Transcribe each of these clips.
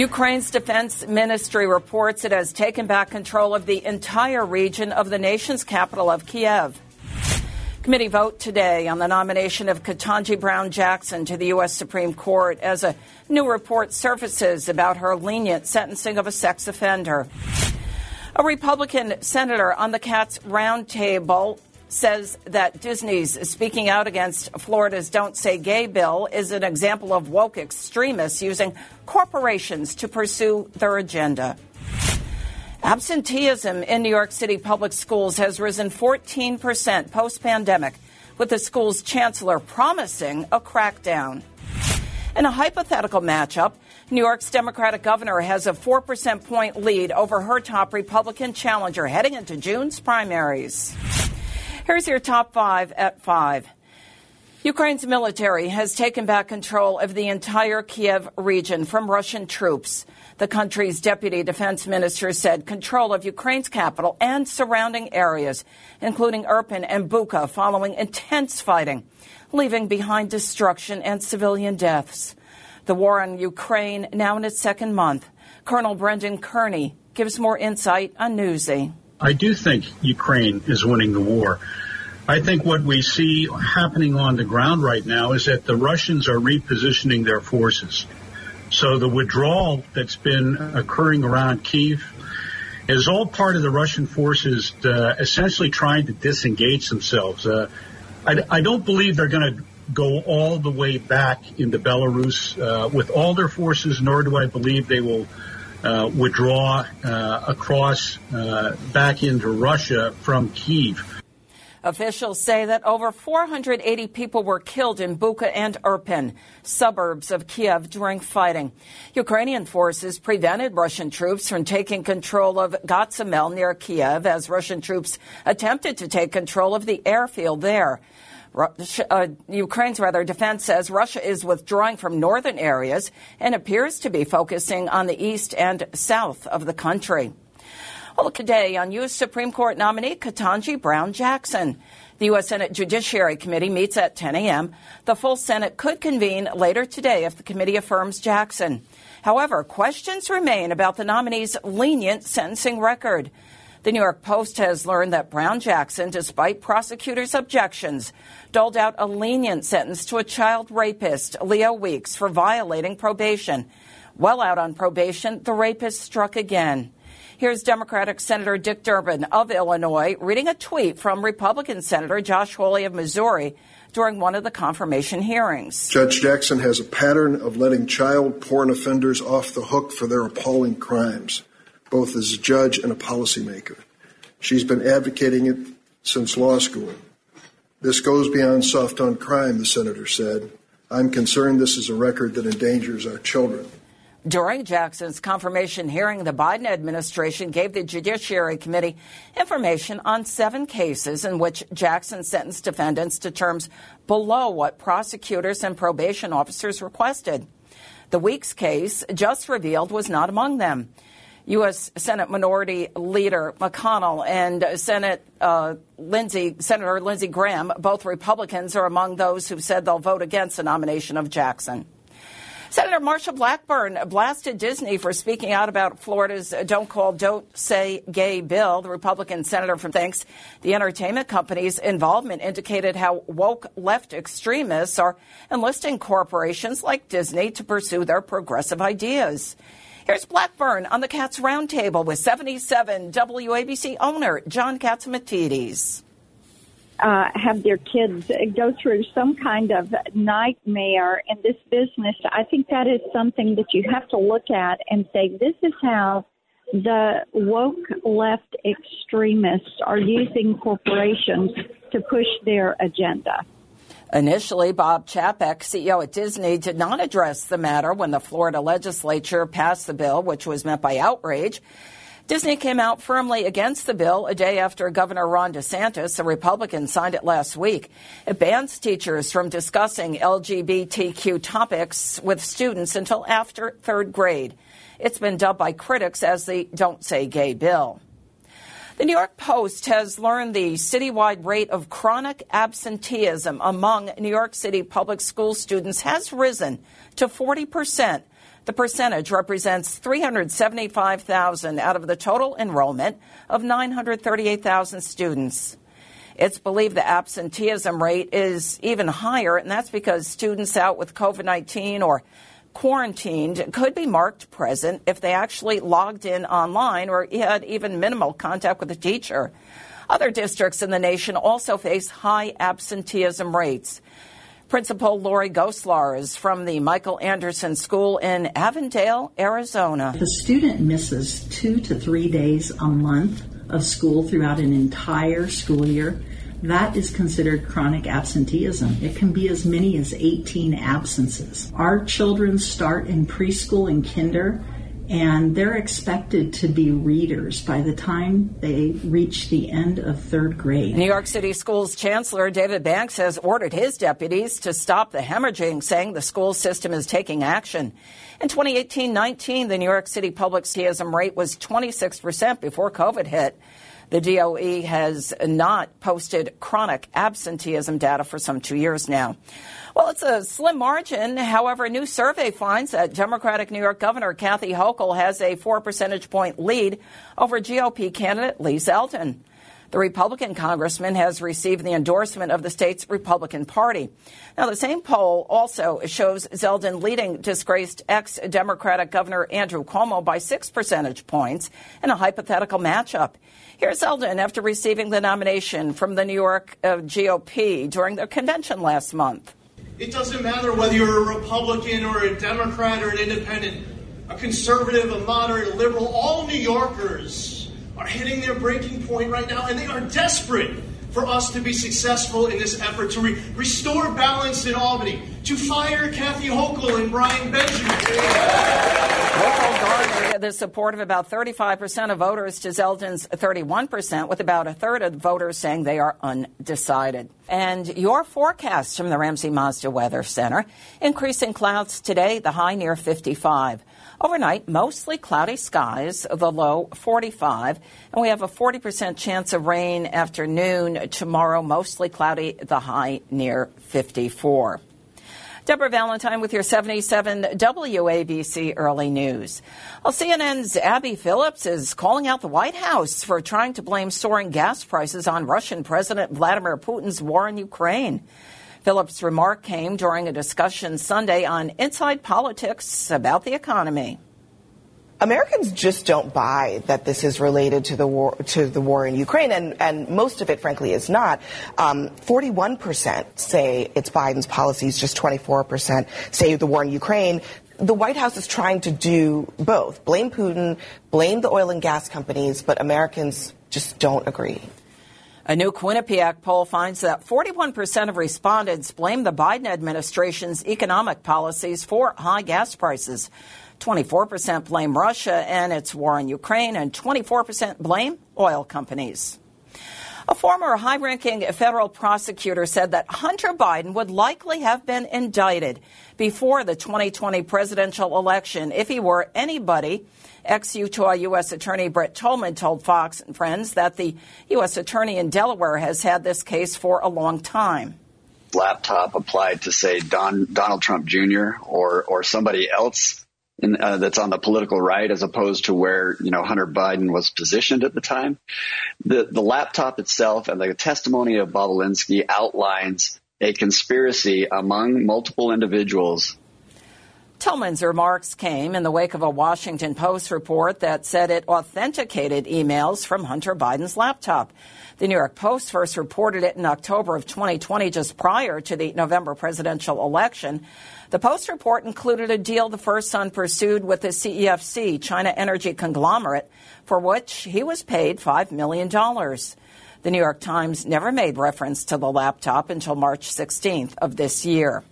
Ukraine's defense ministry reports it has taken back control of the entire region of the nation's capital of Kiev. Committee vote today on the nomination of Ketanji Brown Jackson to the U.S. Supreme Court as a new report surfaces about her lenient sentencing of a sex offender. A Republican senator on the Cats Roundtable says that Disney's speaking out against Florida's Don't Say Gay bill is an example of woke extremists using corporations to pursue their agenda. Absenteeism in New York City public schools has risen 14% post pandemic, with the school's chancellor promising a crackdown. In a hypothetical matchup, New York's Democratic governor has a 4% point lead over her top Republican challenger heading into June's primaries. Here's your top five at five. Ukraine's military has taken back control of the entire Kiev region from Russian troops. The country's deputy defense minister said control of Ukraine's capital and surrounding areas, including Irpin and Bucha, following intense fighting, leaving behind destruction and civilian deaths. The war on Ukraine now in its second month. Colonel Brendan Kearney gives more insight on Newsy. I do think Ukraine is winning the war. I think what we see happening on the ground right now is that the Russians are repositioning their forces. So the withdrawal that's been occurring around Kiev is all part of the Russian forces uh, essentially trying to disengage themselves. Uh, I, I, don't believe they're going to go all the way back into Belarus uh, with all their forces, nor do I believe they will uh, withdraw uh, across uh, back into Russia from Kiev. Officials say that over 480 people were killed in Bucha and Irpin, suburbs of Kiev, during fighting. Ukrainian forces prevented Russian troops from taking control of Gotsamel near Kiev as Russian troops attempted to take control of the airfield there. Uh, Ukraine's rather defense says Russia is withdrawing from northern areas and appears to be focusing on the east and south of the country. Well, today on U.S. Supreme Court nominee Ketanji Brown Jackson. The U.S. Senate Judiciary Committee meets at 10 a.m. The full Senate could convene later today if the committee affirms Jackson. However, questions remain about the nominee's lenient sentencing record. The New York Post has learned that Brown Jackson, despite prosecutors' objections, doled out a lenient sentence to a child rapist, Leo Weeks, for violating probation. Well out on probation, the rapist struck again. Here's Democratic Senator Dick Durbin of Illinois reading a tweet from Republican Senator Josh Hawley of Missouri during one of the confirmation hearings. Judge Jackson has a pattern of letting child porn offenders off the hook for their appalling crimes, both as a judge and a policymaker. She's been advocating it since law school. This goes beyond soft on crime, the senator said. I'm concerned this is a record that endangers our children. During Jackson's confirmation hearing, the Biden administration gave the Judiciary Committee information on seven cases in which Jackson sentenced defendants to terms below what prosecutors and probation officers requested. The Weeks case, just revealed, was not among them. U.S. Senate Minority Leader McConnell and Senate uh, Lindsey, Senator Lindsey Graham, both Republicans, are among those who said they'll vote against the nomination of Jackson. Senator Marsha Blackburn blasted Disney for speaking out about Florida's Don't Call, Don't Say Gay bill. The Republican senator from thinks the entertainment company's involvement indicated how woke left extremists are enlisting corporations like Disney to pursue their progressive ideas. Here's Blackburn on the Cats Roundtable with 77 WABC owner John Catsimatidis uh, have their kids go through some kind of nightmare in this business, I think that is something that you have to look at and say, this is how the woke left extremists are using corporations to push their agenda. Initially, Bob Chapek, CEO at Disney, did not address the matter when the Florida legislature passed the bill, which was met by outrage. Disney came out firmly against the bill a day after Governor Ron DeSantis, a Republican, signed it last week. It bans teachers from discussing LGBTQ topics with students until after third grade. It's been dubbed by critics as the Don't Say Gay bill. The New York Post has learned the citywide rate of chronic absenteeism among New York City public school students has risen to 40 percent the percentage represents 375,000 out of the total enrollment of 938,000 students. It's believed the absenteeism rate is even higher, and that's because students out with COVID 19 or quarantined could be marked present if they actually logged in online or had even minimal contact with a teacher. Other districts in the nation also face high absenteeism rates. Principal Lori Goslar is from the Michael Anderson School in Avondale, Arizona. The student misses two to three days a month of school throughout an entire school year. That is considered chronic absenteeism. It can be as many as 18 absences. Our children start in preschool and kinder and they're expected to be readers by the time they reach the end of third grade. New York City Schools Chancellor David Banks has ordered his deputies to stop the hemorrhaging, saying the school system is taking action. In 2018-19, the New York City public absenteeism rate was 26% before COVID hit. The DOE has not posted chronic absenteeism data for some two years now. Well, it's a slim margin. However, a new survey finds that Democratic New York Governor Kathy Hochul has a four percentage point lead over GOP candidate Lee Zeldin. The Republican congressman has received the endorsement of the state's Republican Party. Now, the same poll also shows Zeldin leading disgraced ex Democratic Governor Andrew Cuomo by six percentage points in a hypothetical matchup. Here's Zeldin after receiving the nomination from the New York uh, GOP during their convention last month. It doesn't matter whether you're a Republican or a Democrat or an independent, a conservative, a moderate, a liberal, all New Yorkers are hitting their breaking point right now, and they are desperate for us to be successful in this effort to re- restore balance in Albany, to fire Kathy Hochul and Brian Benjamin. The support of about 35% of voters to Zeldin's 31%, with about a third of voters saying they are undecided. And your forecast from the Ramsey Mazda Weather Center increasing clouds today, the high near 55. Overnight, mostly cloudy skies, the low 45, and we have a 40% chance of rain afternoon tomorrow, mostly cloudy, the high near 54. Deborah Valentine with your 77 WABC Early News. Well, CNN's Abby Phillips is calling out the White House for trying to blame soaring gas prices on Russian President Vladimir Putin's war in Ukraine. Phillips' remark came during a discussion Sunday on Inside Politics about the economy. Americans just don't buy that this is related to the war to the war in Ukraine, and, and most of it, frankly, is not. Um, 41% say it's Biden's policies, just 24% say the war in Ukraine. The White House is trying to do both: blame Putin, blame the oil and gas companies, but Americans just don't agree. A new Quinnipiac poll finds that 41% of respondents blame the Biden administration's economic policies for high gas prices. 24% blame Russia and its war in Ukraine, and 24% blame oil companies. A former high ranking federal prosecutor said that Hunter Biden would likely have been indicted before the 2020 presidential election if he were anybody Ex Utah U.S. Attorney Brett Tolman told Fox and Friends that the U.S. Attorney in Delaware has had this case for a long time. Laptop applied to say Don, Donald Trump Jr. or or somebody else in, uh, that's on the political right, as opposed to where you know Hunter Biden was positioned at the time. The the laptop itself and the testimony of Bobulinski outlines a conspiracy among multiple individuals Tolman's remarks came in the wake of a Washington Post report that said it authenticated emails from Hunter Biden's laptop. The New York Post first reported it in October of 2020, just prior to the November presidential election. The Post report included a deal the first son pursued with the CEFC, China Energy Conglomerate, for which he was paid $5 million. The New York Times never made reference to the laptop until March 16th of this year.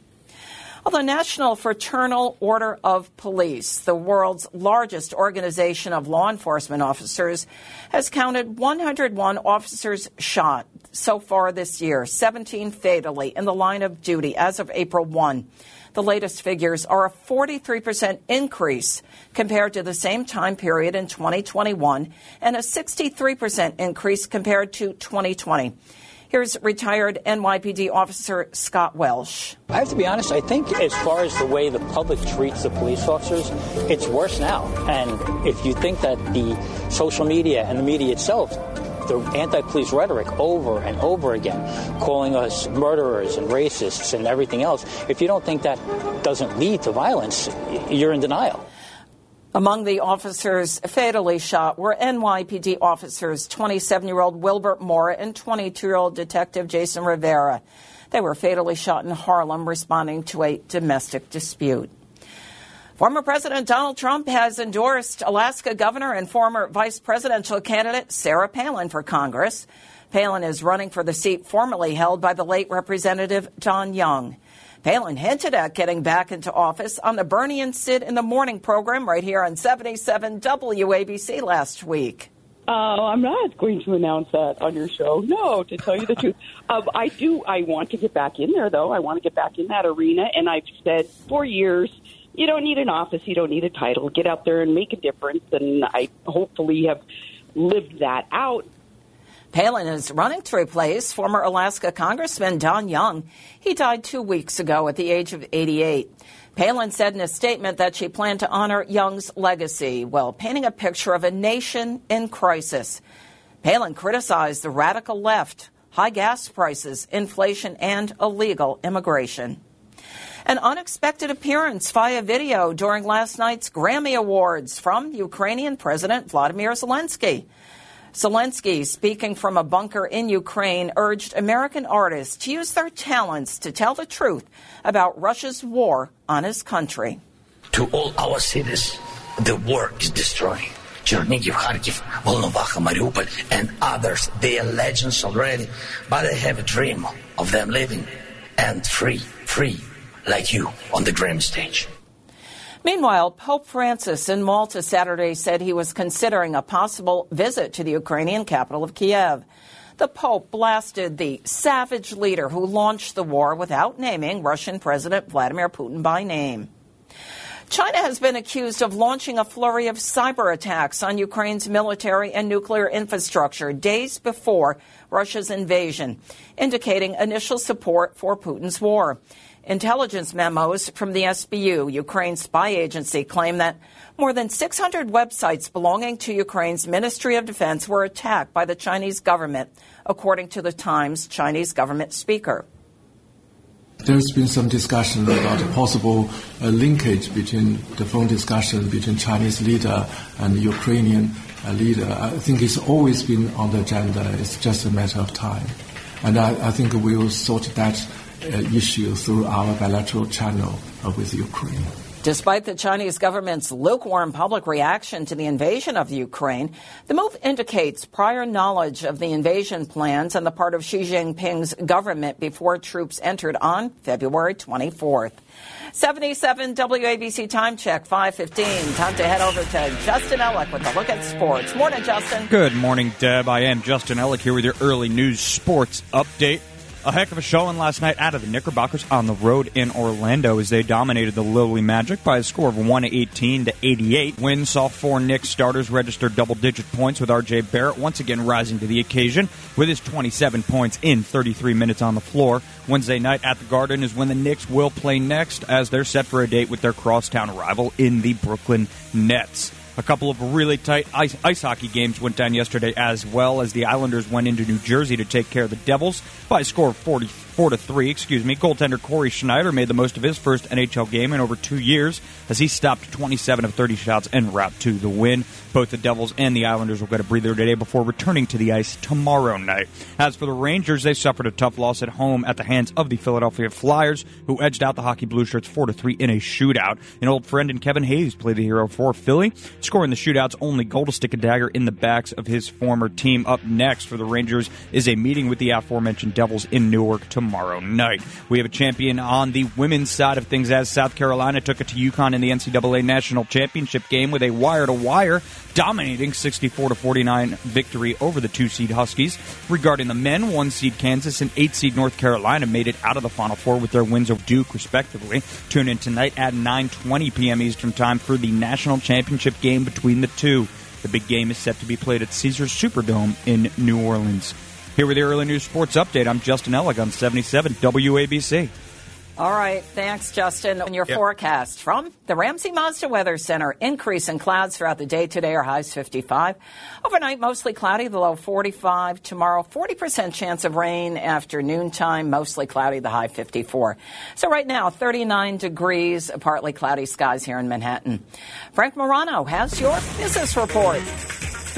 Well, the National Fraternal Order of Police, the world's largest organization of law enforcement officers, has counted 101 officers shot so far this year, 17 fatally in the line of duty as of April 1. The latest figures are a 43% increase compared to the same time period in 2021 and a 63% increase compared to 2020. Here's retired NYPD officer Scott Welsh. I have to be honest, I think as far as the way the public treats the police officers, it's worse now. And if you think that the social media and the media itself the anti-police rhetoric over and over again, calling us murderers and racists and everything else. If you don't think that doesn't lead to violence, you're in denial. Among the officers fatally shot were NYPD officers 27 year old Wilbert Mora and 22 year old Detective Jason Rivera. They were fatally shot in Harlem responding to a domestic dispute. Former President Donald Trump has endorsed Alaska Governor and former vice presidential candidate Sarah Palin for Congress. Palin is running for the seat formerly held by the late Representative Don Young. Palin hinted at getting back into office on the Bernie and Sid in the Morning program right here on 77 WABC last week. Uh, I'm not going to announce that on your show. No, to tell you the truth. Uh, I do. I want to get back in there, though. I want to get back in that arena. And I've said for years, you don't need an office. You don't need a title. Get out there and make a difference. And I hopefully have lived that out. Palin is running to replace former Alaska Congressman Don Young. He died two weeks ago at the age of 88. Palin said in a statement that she planned to honor Young's legacy while painting a picture of a nation in crisis. Palin criticized the radical left, high gas prices, inflation, and illegal immigration. An unexpected appearance via video during last night's Grammy Awards from Ukrainian President Vladimir Zelensky. Zelensky, speaking from a bunker in Ukraine, urged American artists to use their talents to tell the truth about Russia's war on his country. To all our cities, the war is destroying. Chernihiv, Kharkiv, Volnovakha, Mariupol, and others. They are legends already, but I have a dream of them living and free, free, like you on the Grammy stage. Meanwhile, Pope Francis in Malta Saturday said he was considering a possible visit to the Ukrainian capital of Kiev. The Pope blasted the savage leader who launched the war without naming Russian President Vladimir Putin by name. China has been accused of launching a flurry of cyber attacks on Ukraine's military and nuclear infrastructure days before Russia's invasion, indicating initial support for Putin's war. Intelligence memos from the SBU, Ukraine's spy agency, claim that more than 600 websites belonging to Ukraine's Ministry of Defense were attacked by the Chinese government, according to the Times Chinese government speaker. There's been some discussion about a possible uh, linkage between the phone discussion between Chinese leader and Ukrainian uh, leader. I think it's always been on the agenda. It's just a matter of time. And I, I think we will sort that issue through our bilateral channel uh, with Ukraine. Despite the Chinese government's lukewarm public reaction to the invasion of Ukraine, the move indicates prior knowledge of the invasion plans on the part of Xi Jinping's government before troops entered on February 24th. 77 WABC time check, 515. Time to head over to Justin Ellick with a look at sports. Morning, Justin. Good morning, Deb. I am Justin Ellick here with your early news sports update. A heck of a showing last night out of the Knickerbockers on the road in Orlando as they dominated the Lily Magic by a score of 118 to 88. Win saw four Knicks starters register double-digit points with R.J. Barrett once again rising to the occasion with his 27 points in 33 minutes on the floor. Wednesday night at the Garden is when the Knicks will play next as they're set for a date with their crosstown rival in the Brooklyn Nets. A couple of really tight ice, ice, hockey games went down yesterday as well as the Islanders went into New Jersey to take care of the Devils by a score of 40, four to three. Excuse me. Goaltender Cory Schneider made the most of his first NHL game in over two years as he stopped 27 of 30 shots en route to the win. Both the Devils and the Islanders will get a breather today before returning to the ice tomorrow night. As for the Rangers, they suffered a tough loss at home at the hands of the Philadelphia Flyers, who edged out the Hockey Blue Shirts four to three in a shootout. An old friend and Kevin Hayes played the hero for Philly, scoring the shootout's only goal to stick a dagger in the backs of his former team. Up next for the Rangers is a meeting with the aforementioned Devils in Newark tomorrow night. We have a champion on the women's side of things as South Carolina took it to UConn in the NCAA National Championship game with a wire to wire dominating 64 to 49 victory over the two seed Huskies. Regarding the men, one seed Kansas and eight seed North Carolina made it out of the Final Four with their wins over Duke, respectively. Tune in tonight at 9:20 p.m. Eastern Time for the national championship game between the two. The big game is set to be played at Caesars Superdome in New Orleans. Here with the early news sports update, I'm Justin Ellick on 77 WABC. All right. Thanks, Justin. And your yep. forecast from the Ramsey Mazda Weather Center. Increase in clouds throughout the day today are highs 55. Overnight, mostly cloudy, the low 45. Tomorrow, 40% chance of rain after noontime, mostly cloudy, the high 54. So right now, 39 degrees, partly cloudy skies here in Manhattan. Frank Morano has your business report.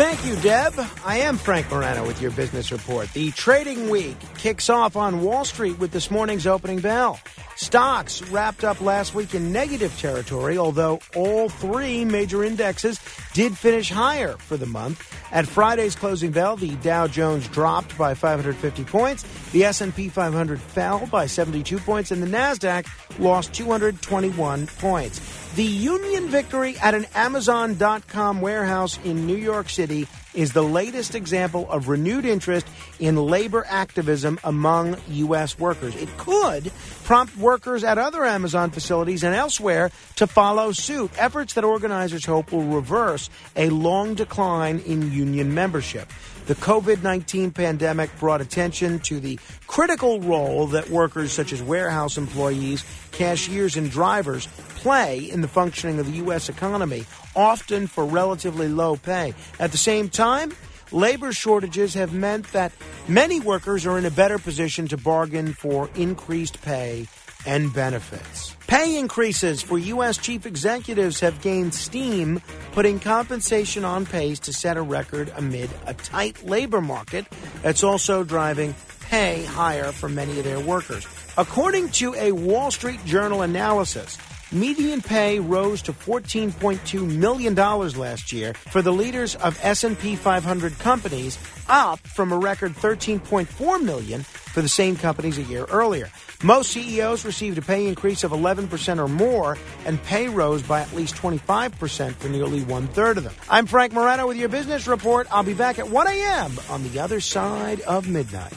Thank you, Deb. I am Frank Morano with your business report. The trading week kicks off on Wall Street with this morning's opening bell. Stocks wrapped up last week in negative territory, although all three major indexes did finish higher for the month. At Friday's closing bell, the Dow Jones dropped by 550 points, the S&P 500 fell by 72 points, and the Nasdaq lost 221 points. The Union victory at an Amazon.com warehouse in New York City is the latest example of renewed interest in labor activism among U.S. workers. It could prompt workers at other Amazon facilities and elsewhere to follow suit, efforts that organizers hope will reverse a long decline in union membership. The COVID 19 pandemic brought attention to the critical role that workers such as warehouse employees, cashiers, and drivers play in the functioning of the U.S. economy, often for relatively low pay. At the same time, labor shortages have meant that many workers are in a better position to bargain for increased pay and benefits. Pay increases for U.S. chief executives have gained steam, putting compensation on pace to set a record amid a tight labor market that's also driving pay higher for many of their workers. According to a Wall Street Journal analysis, median pay rose to $14.2 million last year for the leaders of S&P 500 companies, up from a record 13.4 million for the same companies a year earlier. Most CEOs received a pay increase of 11% or more, and pay rose by at least 25% for nearly one third of them. I'm Frank Morano with your business report. I'll be back at 1 a.m. on the other side of midnight.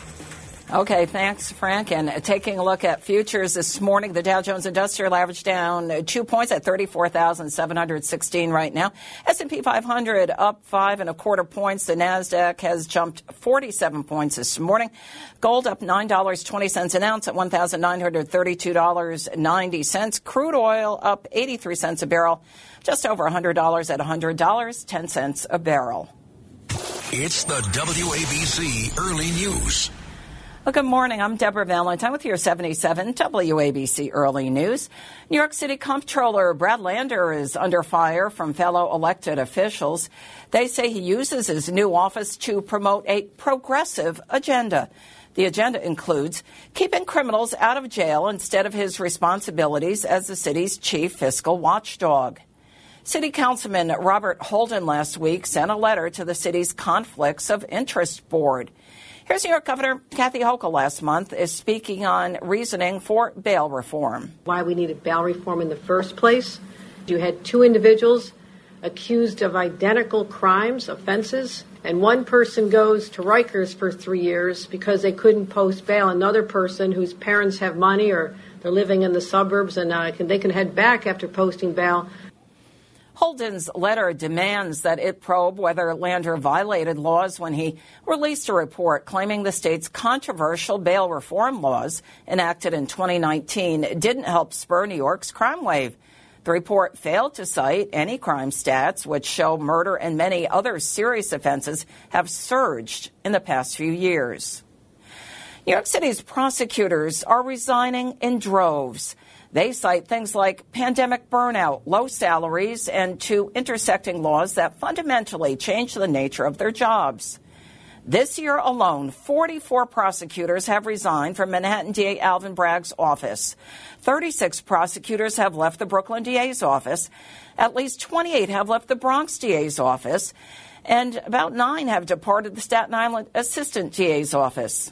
Okay, thanks, Frank. And taking a look at futures this morning, the Dow Jones Industrial average down two points at 34,716 right now. S&P 500 up five and a quarter points. The Nasdaq has jumped 47 points this morning. Gold up $9.20 an ounce at $1,932.90. Crude oil up 83 cents a barrel, just over $100 at $100, 10 cents a barrel. It's the WABC Early News. Well, good morning. I'm Deborah Valentine with your 77 WABC Early News. New York City Comptroller Brad Lander is under fire from fellow elected officials. They say he uses his new office to promote a progressive agenda. The agenda includes keeping criminals out of jail instead of his responsibilities as the city's chief fiscal watchdog. City Councilman Robert Holden last week sent a letter to the city's Conflicts of Interest Board. Here's New York Governor Kathy Hochul last month is speaking on reasoning for bail reform. Why we needed bail reform in the first place. You had two individuals accused of identical crimes, offenses, and one person goes to Rikers for three years because they couldn't post bail. Another person whose parents have money or they're living in the suburbs and uh, can, they can head back after posting bail Holden's letter demands that it probe whether Lander violated laws when he released a report claiming the state's controversial bail reform laws enacted in 2019 didn't help spur New York's crime wave. The report failed to cite any crime stats, which show murder and many other serious offenses have surged in the past few years. New York City's prosecutors are resigning in droves. They cite things like pandemic burnout, low salaries, and two intersecting laws that fundamentally change the nature of their jobs. This year alone, 44 prosecutors have resigned from Manhattan DA Alvin Bragg's office. 36 prosecutors have left the Brooklyn DA's office. At least 28 have left the Bronx DA's office. And about nine have departed the Staten Island Assistant DA's office.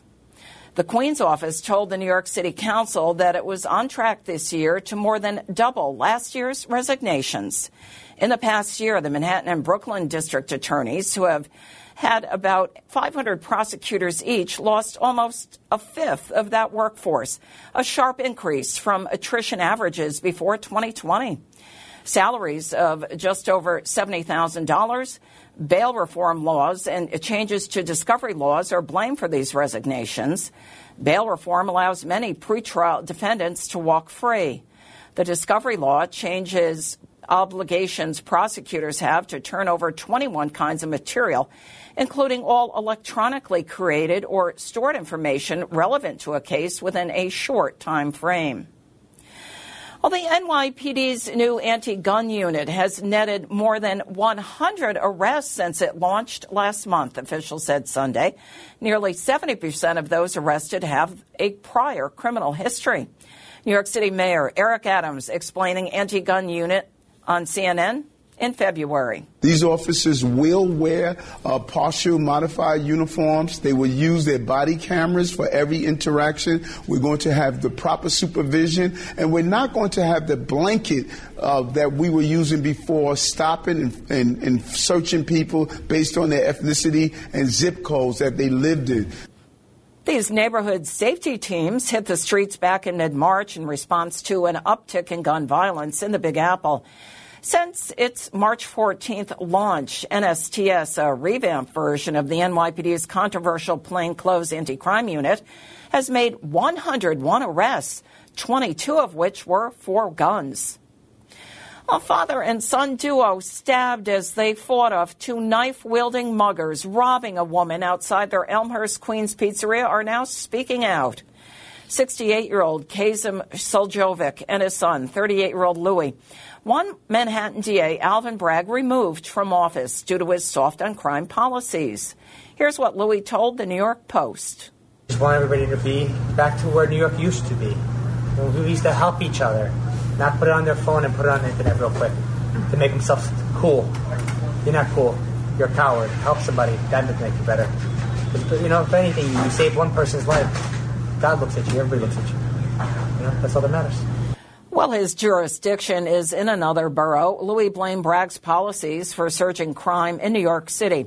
The Queen's office told the New York City Council that it was on track this year to more than double last year's resignations. In the past year, the Manhattan and Brooklyn district attorneys, who have had about 500 prosecutors each, lost almost a fifth of that workforce, a sharp increase from attrition averages before 2020. Salaries of just over $70,000, bail reform laws, and changes to discovery laws are blamed for these resignations. Bail reform allows many pretrial defendants to walk free. The discovery law changes obligations prosecutors have to turn over 21 kinds of material, including all electronically created or stored information relevant to a case within a short time frame. Well, the NYPD's new anti gun unit has netted more than 100 arrests since it launched last month, officials said Sunday. Nearly 70% of those arrested have a prior criminal history. New York City Mayor Eric Adams explaining anti gun unit on CNN in February. These officers will wear uh, partial modified uniforms. They will use their body cameras for every interaction. We're going to have the proper supervision, and we're not going to have the blanket uh, that we were using before, stopping and, and, and searching people based on their ethnicity and zip codes that they lived in. These neighborhood safety teams hit the streets back in mid March in response to an uptick in gun violence in the Big Apple. Since its March 14th launch, NSTS, a revamped version of the NYPD's controversial plainclothes anti crime unit, has made 101 arrests, 22 of which were for guns. A father and son duo stabbed as they fought off two knife wielding muggers robbing a woman outside their Elmhurst Queens pizzeria are now speaking out. 68 year old Kazim Soljovic and his son, 38 year old Louis, one Manhattan DA, Alvin Bragg, removed from office due to his soft on crime policies. Here's what Louis told the New York Post. I just want everybody to be back to where New York used to be. We used to help each other not put it on their phone and put it on the internet real quick to make themselves cool. You're not cool. You're a coward. Help somebody. That would make you better. But, you know, if anything, you save one person's life. God looks at you. Everybody looks at you. You know, that's all that matters. Well, his jurisdiction is in another borough. Louis blamed Bragg's policies for surging crime in New York City.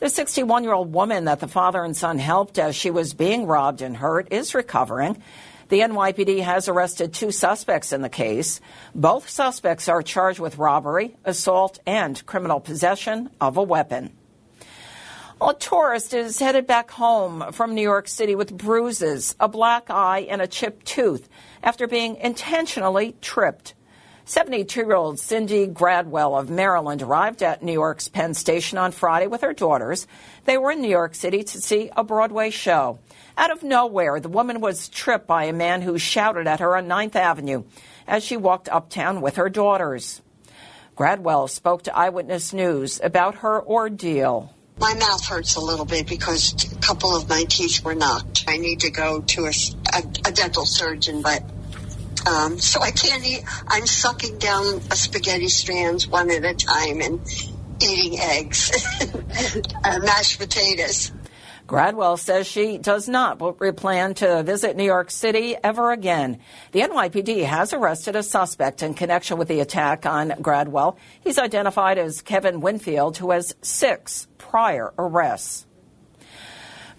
The 61 year old woman that the father and son helped as she was being robbed and hurt is recovering. The NYPD has arrested two suspects in the case. Both suspects are charged with robbery, assault, and criminal possession of a weapon. A tourist is headed back home from New York City with bruises, a black eye, and a chipped tooth after being intentionally tripped. 72 year old Cindy Gradwell of Maryland arrived at New York's Penn Station on Friday with her daughters. They were in New York City to see a Broadway show. Out of nowhere, the woman was tripped by a man who shouted at her on Ninth Avenue as she walked uptown with her daughters. Gradwell spoke to Eyewitness News about her ordeal. My mouth hurts a little bit because a couple of my teeth were knocked. I need to go to a, a, a dental surgeon, but um, so I can't eat. I'm sucking down spaghetti strands one at a time and eating eggs, uh, mashed potatoes. Gradwell says she does not plan to visit New York City ever again. The NYPD has arrested a suspect in connection with the attack on Gradwell. He's identified as Kevin Winfield, who has six prior arrests.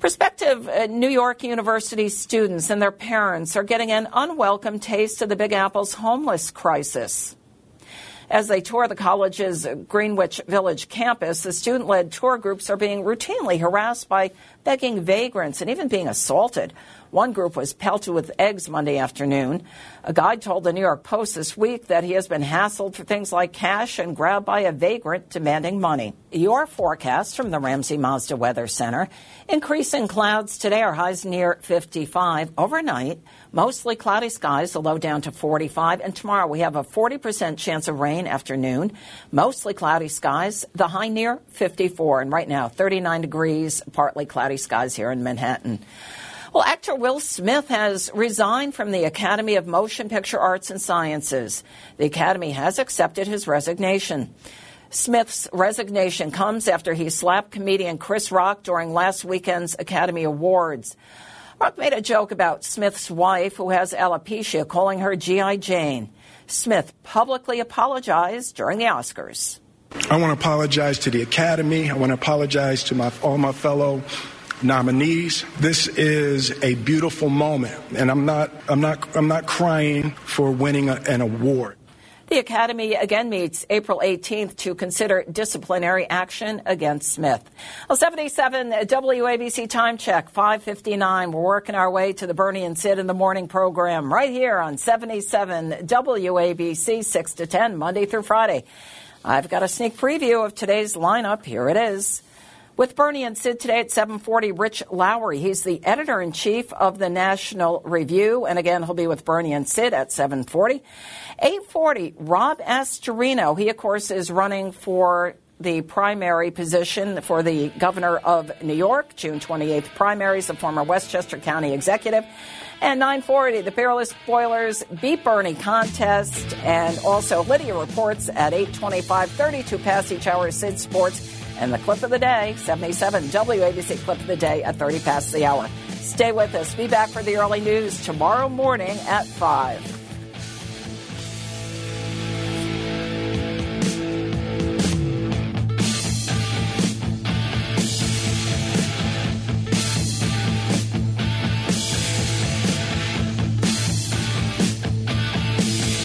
Prospective uh, New York University students and their parents are getting an unwelcome taste of the Big Apple's homeless crisis. As they tour the college's Greenwich Village campus, the student led tour groups are being routinely harassed by begging vagrants and even being assaulted. One group was pelted with eggs Monday afternoon. A guide told the New York Post this week that he has been hassled for things like cash and grabbed by a vagrant demanding money. Your forecast from the Ramsey Mazda Weather Center. Increasing clouds today are highs near 55. Overnight, mostly cloudy skies, the low down to 45. And tomorrow we have a 40% chance of rain afternoon. Mostly cloudy skies, the high near 54. And right now, 39 degrees, partly cloudy skies here in Manhattan. Well, actor Will Smith has resigned from the Academy of Motion Picture Arts and Sciences. The Academy has accepted his resignation. Smith's resignation comes after he slapped comedian Chris Rock during last weekend's Academy Awards. Rock made a joke about Smith's wife, who has alopecia, calling her G.I. Jane. Smith publicly apologized during the Oscars. I want to apologize to the Academy. I want to apologize to my, all my fellow nominees. This is a beautiful moment, and I'm not, I'm not, I'm not crying for winning a, an award. The Academy again meets April 18th to consider disciplinary action against Smith. Well, 77 WABC time check, 559. We're working our way to the Bernie and Sid in the morning program right here on 77 WABC 6 to 10, Monday through Friday. I've got a sneak preview of today's lineup. Here it is. With Bernie and Sid today at 740, Rich Lowry. He's the editor in chief of the National Review. And again, he'll be with Bernie and Sid at 740. 840, Rob Astorino. He, of course, is running for the primary position for the governor of New York, June 28th primaries, the former Westchester County executive. And 940, the Fearless Spoilers Beat Bernie contest. And also Lydia reports at 825, 32 past each hour, Sid Sports. And the clip of the day, 77 WABC clip of the day at 30 past the hour. Stay with us. Be back for the early news tomorrow morning at 5.